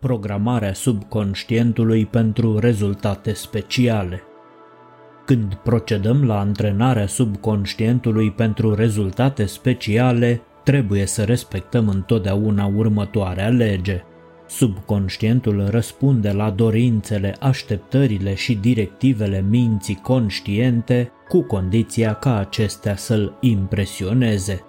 programarea subconștientului pentru rezultate speciale. Când procedăm la antrenarea subconștientului pentru rezultate speciale, trebuie să respectăm întotdeauna următoarea lege. Subconștientul răspunde la dorințele, așteptările și directivele minții conștiente cu condiția ca acestea să-l impresioneze.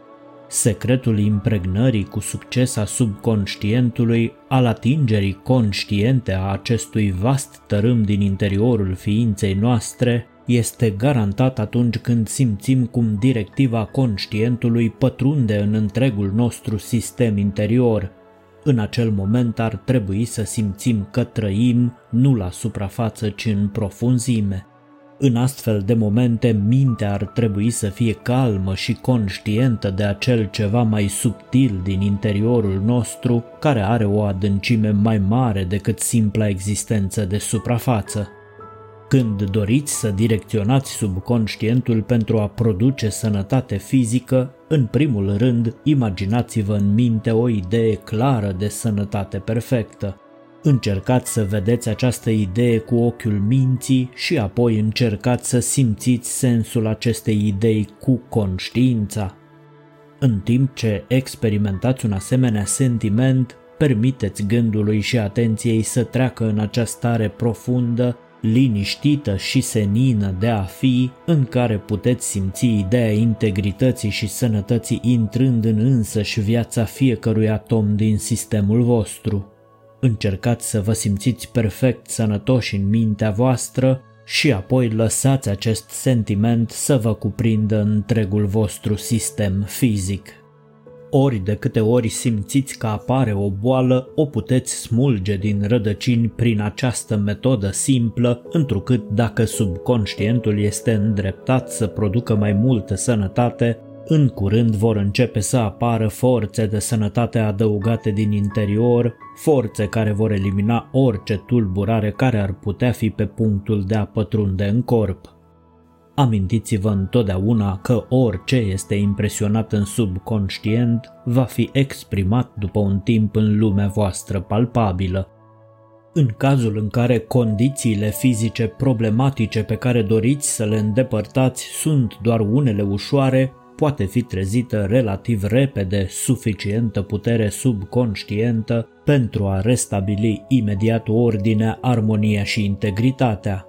Secretul impregnării cu succes a subconștientului, al atingerii conștiente a acestui vast tărâm din interiorul ființei noastre, este garantat atunci când simțim cum directiva conștientului pătrunde în întregul nostru sistem interior. În acel moment ar trebui să simțim că trăim nu la suprafață, ci în profunzime. În astfel de momente, mintea ar trebui să fie calmă și conștientă de acel ceva mai subtil din interiorul nostru, care are o adâncime mai mare decât simpla existență de suprafață. Când doriți să direcționați subconștientul pentru a produce sănătate fizică, în primul rând, imaginați-vă în minte o idee clară de sănătate perfectă. Încercați să vedeți această idee cu ochiul minții și apoi încercați să simțiți sensul acestei idei cu conștiința. În timp ce experimentați un asemenea sentiment, permiteți gândului și atenției să treacă în această stare profundă, liniștită și senină de a fi, în care puteți simți ideea integrității și sănătății intrând în însăși viața fiecărui atom din sistemul vostru. Încercați să vă simțiți perfect sănătoși în mintea voastră și apoi lăsați acest sentiment să vă cuprindă întregul vostru sistem fizic. Ori de câte ori simțiți că apare o boală, o puteți smulge din rădăcini prin această metodă simplă, întrucât dacă subconștientul este îndreptat să producă mai multă sănătate, în curând vor începe să apară forțe de sănătate adăugate din interior, forțe care vor elimina orice tulburare care ar putea fi pe punctul de a pătrunde în corp. Amintiți-vă întotdeauna că orice este impresionat în subconștient va fi exprimat după un timp în lumea voastră palpabilă. În cazul în care condițiile fizice problematice pe care doriți să le îndepărtați sunt doar unele ușoare, poate fi trezită relativ repede suficientă putere subconștientă pentru a restabili imediat ordinea, armonia și integritatea.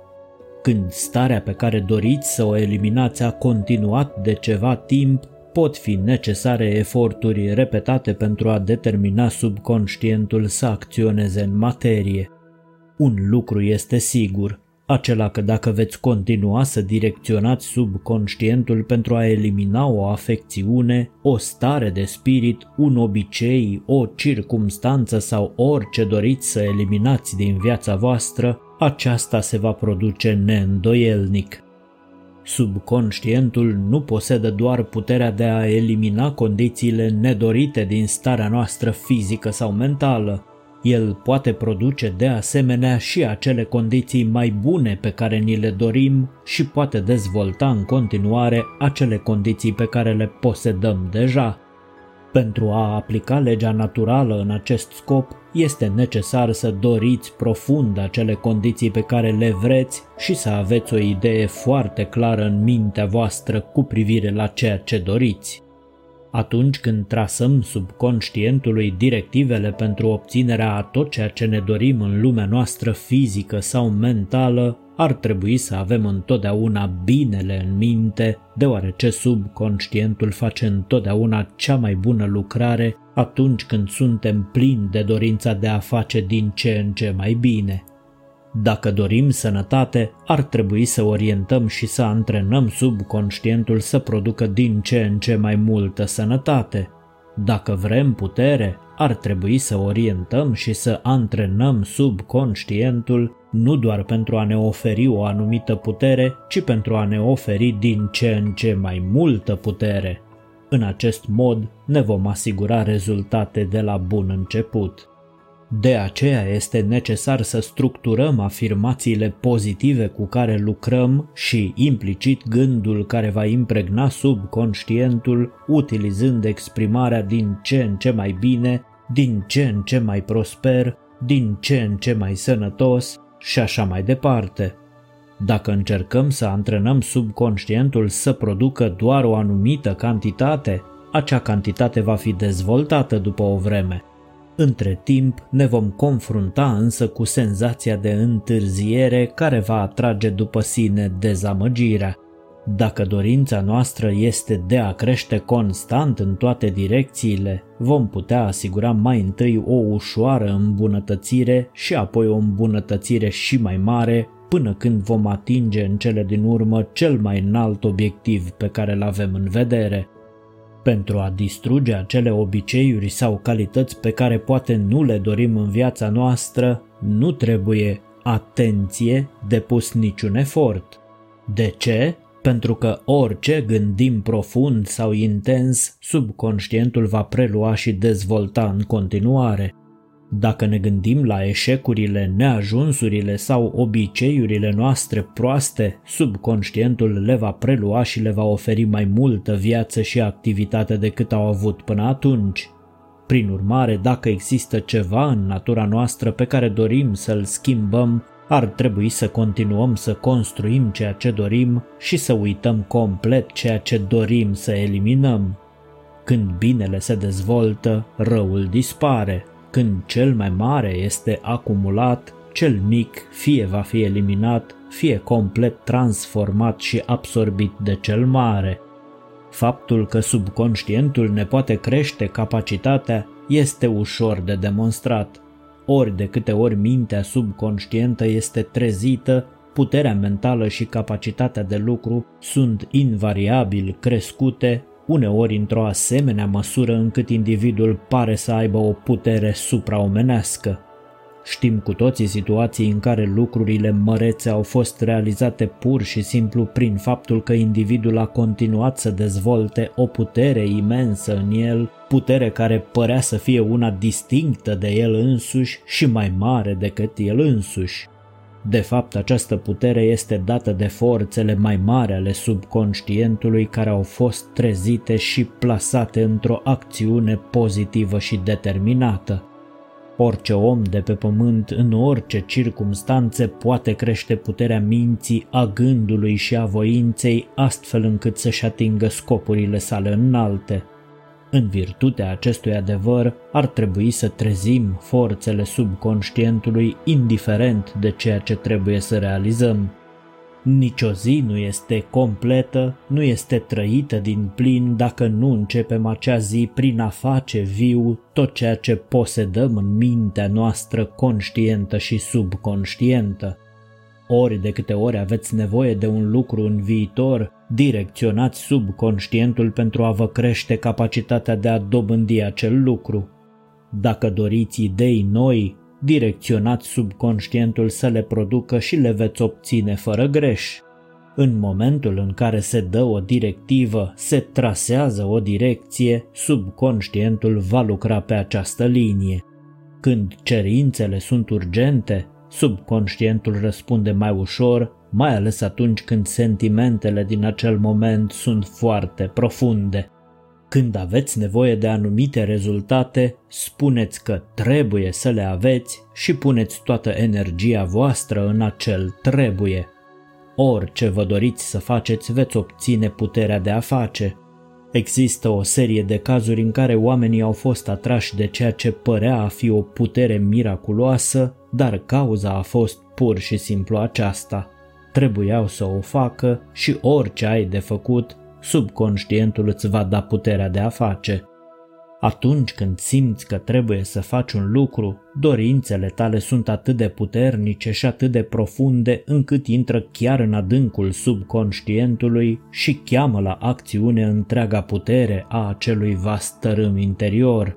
Când starea pe care doriți să o eliminați a continuat de ceva timp, pot fi necesare eforturi repetate pentru a determina subconștientul să acționeze în materie. Un lucru este sigur, acela că dacă veți continua să direcționați subconștientul pentru a elimina o afecțiune, o stare de spirit, un obicei, o circumstanță sau orice doriți să eliminați din viața voastră, aceasta se va produce neîndoielnic. Subconștientul nu posedă doar puterea de a elimina condițiile nedorite din starea noastră fizică sau mentală, el poate produce de asemenea și acele condiții mai bune pe care ni le dorim și poate dezvolta în continuare acele condiții pe care le posedăm deja. Pentru a aplica legea naturală în acest scop, este necesar să doriți profund acele condiții pe care le vreți și să aveți o idee foarte clară în mintea voastră cu privire la ceea ce doriți. Atunci când trasăm subconștientului directivele pentru obținerea a tot ceea ce ne dorim în lumea noastră fizică sau mentală, ar trebui să avem întotdeauna binele în minte, deoarece subconștientul face întotdeauna cea mai bună lucrare atunci când suntem plini de dorința de a face din ce în ce mai bine. Dacă dorim sănătate, ar trebui să orientăm și să antrenăm subconștientul să producă din ce în ce mai multă sănătate. Dacă vrem putere, ar trebui să orientăm și să antrenăm subconștientul nu doar pentru a ne oferi o anumită putere, ci pentru a ne oferi din ce în ce mai multă putere. În acest mod ne vom asigura rezultate de la bun început. De aceea este necesar să structurăm afirmațiile pozitive cu care lucrăm și implicit gândul care va impregna subconștientul utilizând exprimarea din ce în ce mai bine, din ce în ce mai prosper, din ce în ce mai sănătos și așa mai departe. Dacă încercăm să antrenăm subconștientul să producă doar o anumită cantitate, acea cantitate va fi dezvoltată după o vreme. Între timp ne vom confrunta însă cu senzația de întârziere care va atrage după sine dezamăgirea. Dacă dorința noastră este de a crește constant în toate direcțiile, vom putea asigura mai întâi o ușoară îmbunătățire și apoi o îmbunătățire și mai mare până când vom atinge în cele din urmă cel mai înalt obiectiv pe care îl avem în vedere. Pentru a distruge acele obiceiuri sau calități pe care poate nu le dorim în viața noastră, nu trebuie, atenție, depus niciun efort. De ce? Pentru că orice gândim profund sau intens, subconștientul va prelua și dezvolta în continuare. Dacă ne gândim la eșecurile, neajunsurile sau obiceiurile noastre proaste, subconștientul le va prelua și le va oferi mai multă viață și activitate decât au avut până atunci. Prin urmare, dacă există ceva în natura noastră pe care dorim să-l schimbăm, ar trebui să continuăm să construim ceea ce dorim și să uităm complet ceea ce dorim să eliminăm. Când binele se dezvoltă, răul dispare. Când cel mai mare este acumulat, cel mic fie va fi eliminat, fie complet transformat și absorbit de cel mare. Faptul că subconștientul ne poate crește capacitatea este ușor de demonstrat. Ori de câte ori mintea subconștientă este trezită, puterea mentală și capacitatea de lucru sunt invariabil crescute uneori într-o asemenea măsură încât individul pare să aibă o putere supraomenească. Știm cu toții situații în care lucrurile mărețe au fost realizate pur și simplu prin faptul că individul a continuat să dezvolte o putere imensă în el, putere care părea să fie una distinctă de el însuși și mai mare decât el însuși. De fapt, această putere este dată de forțele mai mari ale subconștientului care au fost trezite și plasate într-o acțiune pozitivă și determinată. Orice om de pe pământ, în orice circumstanțe, poate crește puterea minții, a gândului și a voinței, astfel încât să-și atingă scopurile sale înalte. În virtutea acestui adevăr, ar trebui să trezim forțele subconștientului indiferent de ceea ce trebuie să realizăm. Nici o zi nu este completă, nu este trăită din plin dacă nu începem acea zi prin a face viu tot ceea ce posedăm în mintea noastră conștientă și subconștientă. Ori de câte ori aveți nevoie de un lucru în viitor, direcționați subconștientul pentru a vă crește capacitatea de a dobândi acel lucru. Dacă doriți idei noi, direcționați subconștientul să le producă și le veți obține fără greș. În momentul în care se dă o directivă, se trasează o direcție, subconștientul va lucra pe această linie. Când cerințele sunt urgente, subconștientul răspunde mai ușor, mai ales atunci când sentimentele din acel moment sunt foarte profunde. Când aveți nevoie de anumite rezultate, spuneți că trebuie să le aveți și puneți toată energia voastră în acel trebuie. Orice vă doriți să faceți, veți obține puterea de a face. Există o serie de cazuri în care oamenii au fost atrași de ceea ce părea a fi o putere miraculoasă, dar cauza a fost pur și simplu aceasta. Trebuiau să o facă și orice ai de făcut, subconștientul îți va da puterea de a face. Atunci când simți că trebuie să faci un lucru, dorințele tale sunt atât de puternice și atât de profunde încât intră chiar în adâncul subconștientului și cheamă la acțiune întreaga putere a acelui vast tărâm interior.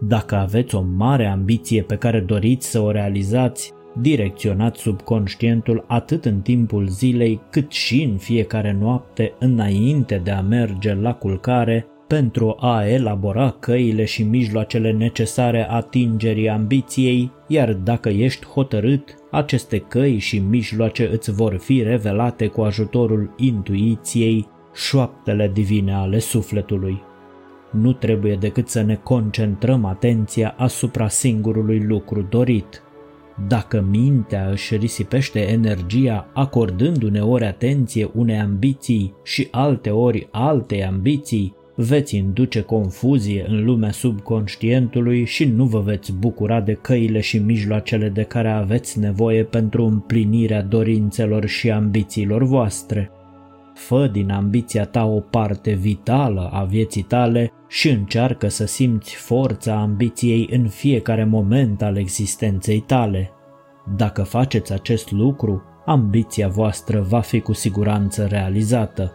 Dacă aveți o mare ambiție pe care doriți să o realizați, direcționați subconștientul atât în timpul zilei cât și în fiecare noapte înainte de a merge la culcare pentru a elabora căile și mijloacele necesare atingerii ambiției, iar dacă ești hotărât, aceste căi și mijloace îți vor fi revelate cu ajutorul intuiției, șoaptele divine ale sufletului. Nu trebuie decât să ne concentrăm atenția asupra singurului lucru dorit. Dacă mintea își risipește energia acordând uneori atenție unei ambiții și alte ori altei ambiții, veți induce confuzie în lumea subconștientului și nu vă veți bucura de căile și mijloacele de care aveți nevoie pentru împlinirea dorințelor și ambițiilor voastre. Fă din ambiția ta o parte vitală a vieții tale și încearcă să simți forța ambiției în fiecare moment al existenței tale. Dacă faceți acest lucru, ambiția voastră va fi cu siguranță realizată.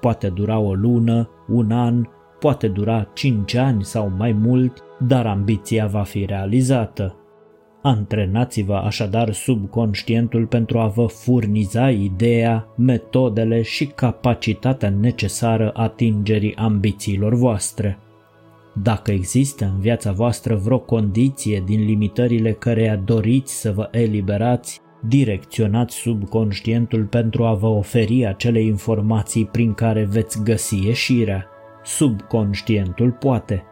Poate dura o lună, un an, poate dura cinci ani sau mai mult, dar ambiția va fi realizată. Antrenați-vă așadar subconștientul pentru a vă furniza ideea, metodele și capacitatea necesară atingerii ambițiilor voastre. Dacă există în viața voastră vreo condiție din limitările căreia doriți să vă eliberați, direcționați subconștientul pentru a vă oferi acele informații prin care veți găsi ieșirea. Subconștientul poate.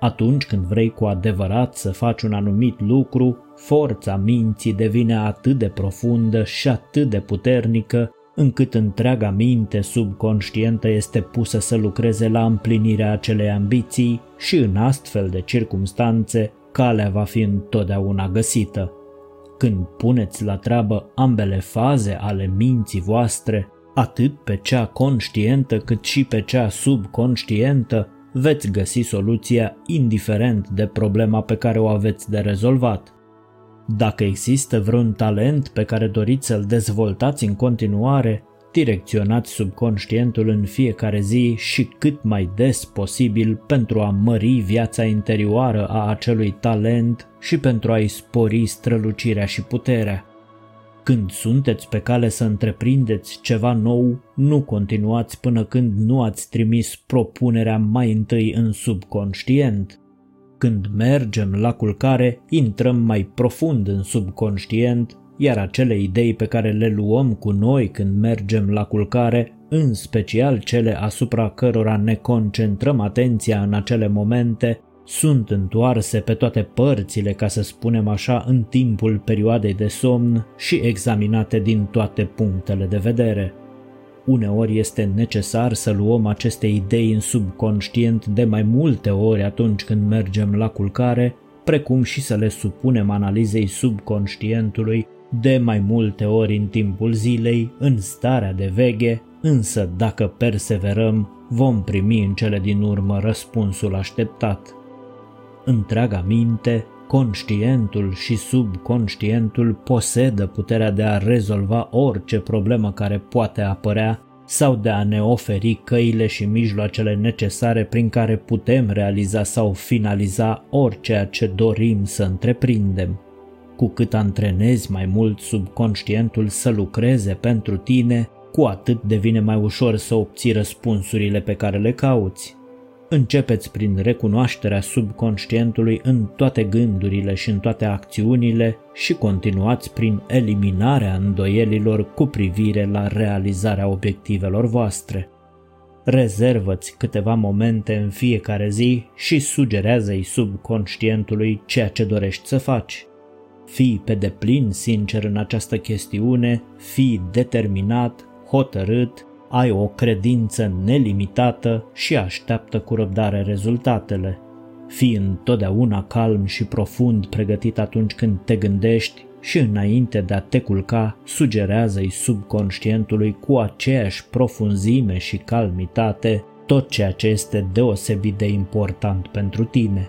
Atunci când vrei cu adevărat să faci un anumit lucru, forța minții devine atât de profundă și atât de puternică încât întreaga minte subconștientă este pusă să lucreze la împlinirea acelei ambiții și în astfel de circumstanțe calea va fi întotdeauna găsită. Când puneți la treabă ambele faze ale minții voastre, atât pe cea conștientă cât și pe cea subconștientă, veți găsi soluția indiferent de problema pe care o aveți de rezolvat. Dacă există vreun talent pe care doriți să-l dezvoltați în continuare, direcționați subconștientul în fiecare zi și cât mai des posibil pentru a mări viața interioară a acelui talent și pentru a-i spori strălucirea și puterea. Când sunteți pe cale să întreprindeți ceva nou, nu continuați până când nu ați trimis propunerea mai întâi în subconștient. Când mergem la culcare, intrăm mai profund în subconștient, iar acele idei pe care le luăm cu noi când mergem la culcare, în special cele asupra cărora ne concentrăm atenția în acele momente, sunt întoarse pe toate părțile, ca să spunem așa, în timpul perioadei de somn și examinate din toate punctele de vedere. Uneori este necesar să luăm aceste idei în subconștient de mai multe ori atunci când mergem la culcare, precum și să le supunem analizei subconștientului de mai multe ori în timpul zilei, în starea de veche, însă dacă perseverăm, vom primi în cele din urmă răspunsul așteptat. Întreaga minte, conștientul și subconștientul posedă puterea de a rezolva orice problemă care poate apărea sau de a ne oferi căile și mijloacele necesare prin care putem realiza sau finaliza orice ce dorim să întreprindem. Cu cât antrenezi mai mult subconștientul să lucreze pentru tine, cu atât devine mai ușor să obții răspunsurile pe care le cauți. Începeți prin recunoașterea subconștientului în toate gândurile și în toate acțiunile și continuați prin eliminarea îndoielilor cu privire la realizarea obiectivelor voastre. Rezervă-ți câteva momente în fiecare zi și sugerează-i subconștientului ceea ce dorești să faci. Fii pe deplin sincer în această chestiune, fii determinat, hotărât ai o credință nelimitată și așteaptă cu răbdare rezultatele. Fii întotdeauna calm și profund pregătit atunci când te gândești și înainte de a te culca, sugerează-i subconștientului cu aceeași profunzime și calmitate tot ceea ce este deosebit de important pentru tine.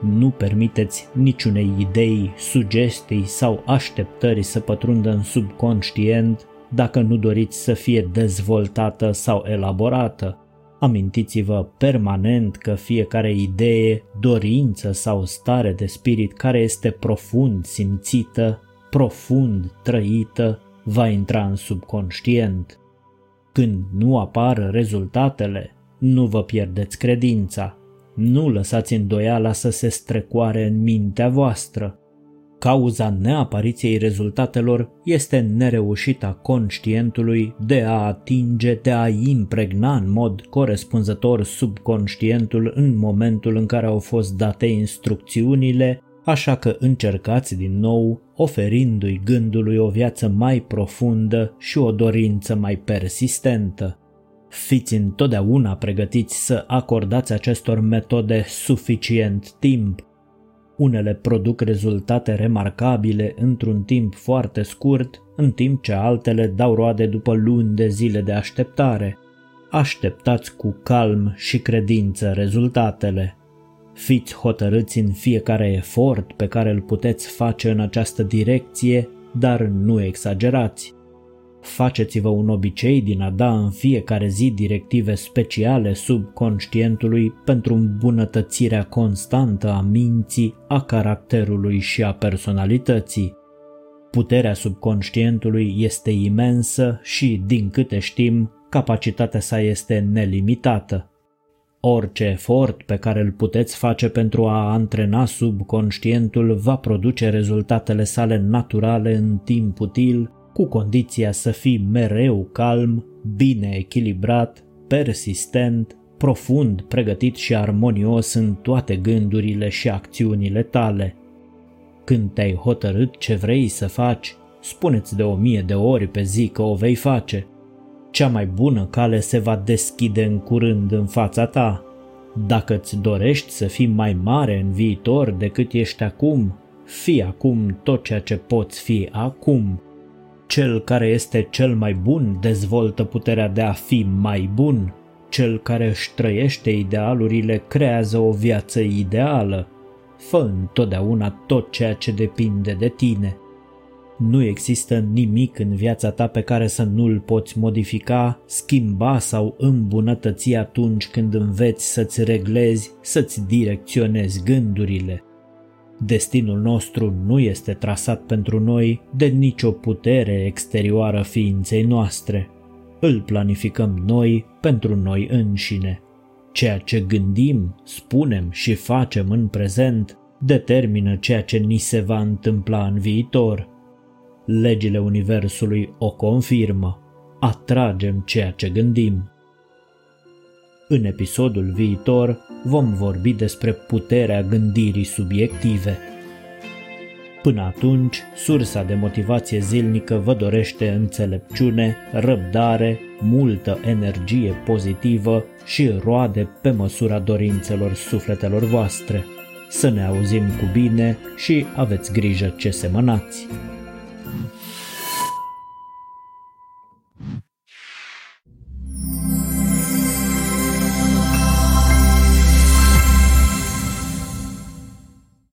Nu permiteți niciunei idei, sugestii sau așteptări să pătrundă în subconștient dacă nu doriți să fie dezvoltată sau elaborată. Amintiți-vă permanent că fiecare idee, dorință sau stare de spirit care este profund simțită, profund trăită, va intra în subconștient. Când nu apar rezultatele, nu vă pierdeți credința. Nu lăsați îndoiala să se strecoare în mintea voastră Cauza neapariției rezultatelor este nereușita conștientului de a atinge, de a impregna în mod corespunzător subconștientul în momentul în care au fost date instrucțiunile, așa că încercați din nou, oferindu-i gândului o viață mai profundă și o dorință mai persistentă. Fiți întotdeauna pregătiți să acordați acestor metode suficient timp, unele produc rezultate remarcabile într-un timp foarte scurt, în timp ce altele dau roade după luni de zile de așteptare. Așteptați cu calm și credință rezultatele. Fiți hotărâți în fiecare efort pe care îl puteți face în această direcție, dar nu exagerați. Faceți-vă un obicei din a da în fiecare zi directive speciale subconștientului pentru îmbunătățirea constantă a minții, a caracterului și a personalității. Puterea subconștientului este imensă și, din câte știm, capacitatea sa este nelimitată. Orice efort pe care îl puteți face pentru a antrena subconștientul va produce rezultatele sale naturale în timp util cu condiția să fii mereu calm, bine echilibrat, persistent, profund pregătit și armonios în toate gândurile și acțiunile tale. Când te-ai hotărât ce vrei să faci, spuneți de o mie de ori pe zi că o vei face. Cea mai bună cale se va deschide în curând în fața ta. Dacă îți dorești să fii mai mare în viitor decât ești acum, fii acum tot ceea ce poți fi acum cel care este cel mai bun dezvoltă puterea de a fi mai bun. Cel care își trăiește idealurile creează o viață ideală. Fă întotdeauna tot ceea ce depinde de tine. Nu există nimic în viața ta pe care să nu-l poți modifica, schimba sau îmbunătăți atunci când înveți să-ți reglezi, să-ți direcționezi gândurile. Destinul nostru nu este trasat pentru noi de nicio putere exterioară ființei noastre. Îl planificăm noi pentru noi înșine. Ceea ce gândim, spunem și facem în prezent determină ceea ce ni se va întâmpla în viitor. Legile Universului o confirmă. Atragem ceea ce gândim. În episodul viitor vom vorbi despre puterea gândirii subiective. Până atunci, sursa de motivație zilnică vă dorește înțelepciune, răbdare, multă energie pozitivă și roade pe măsura dorințelor sufletelor voastre. Să ne auzim cu bine și aveți grijă ce semănați!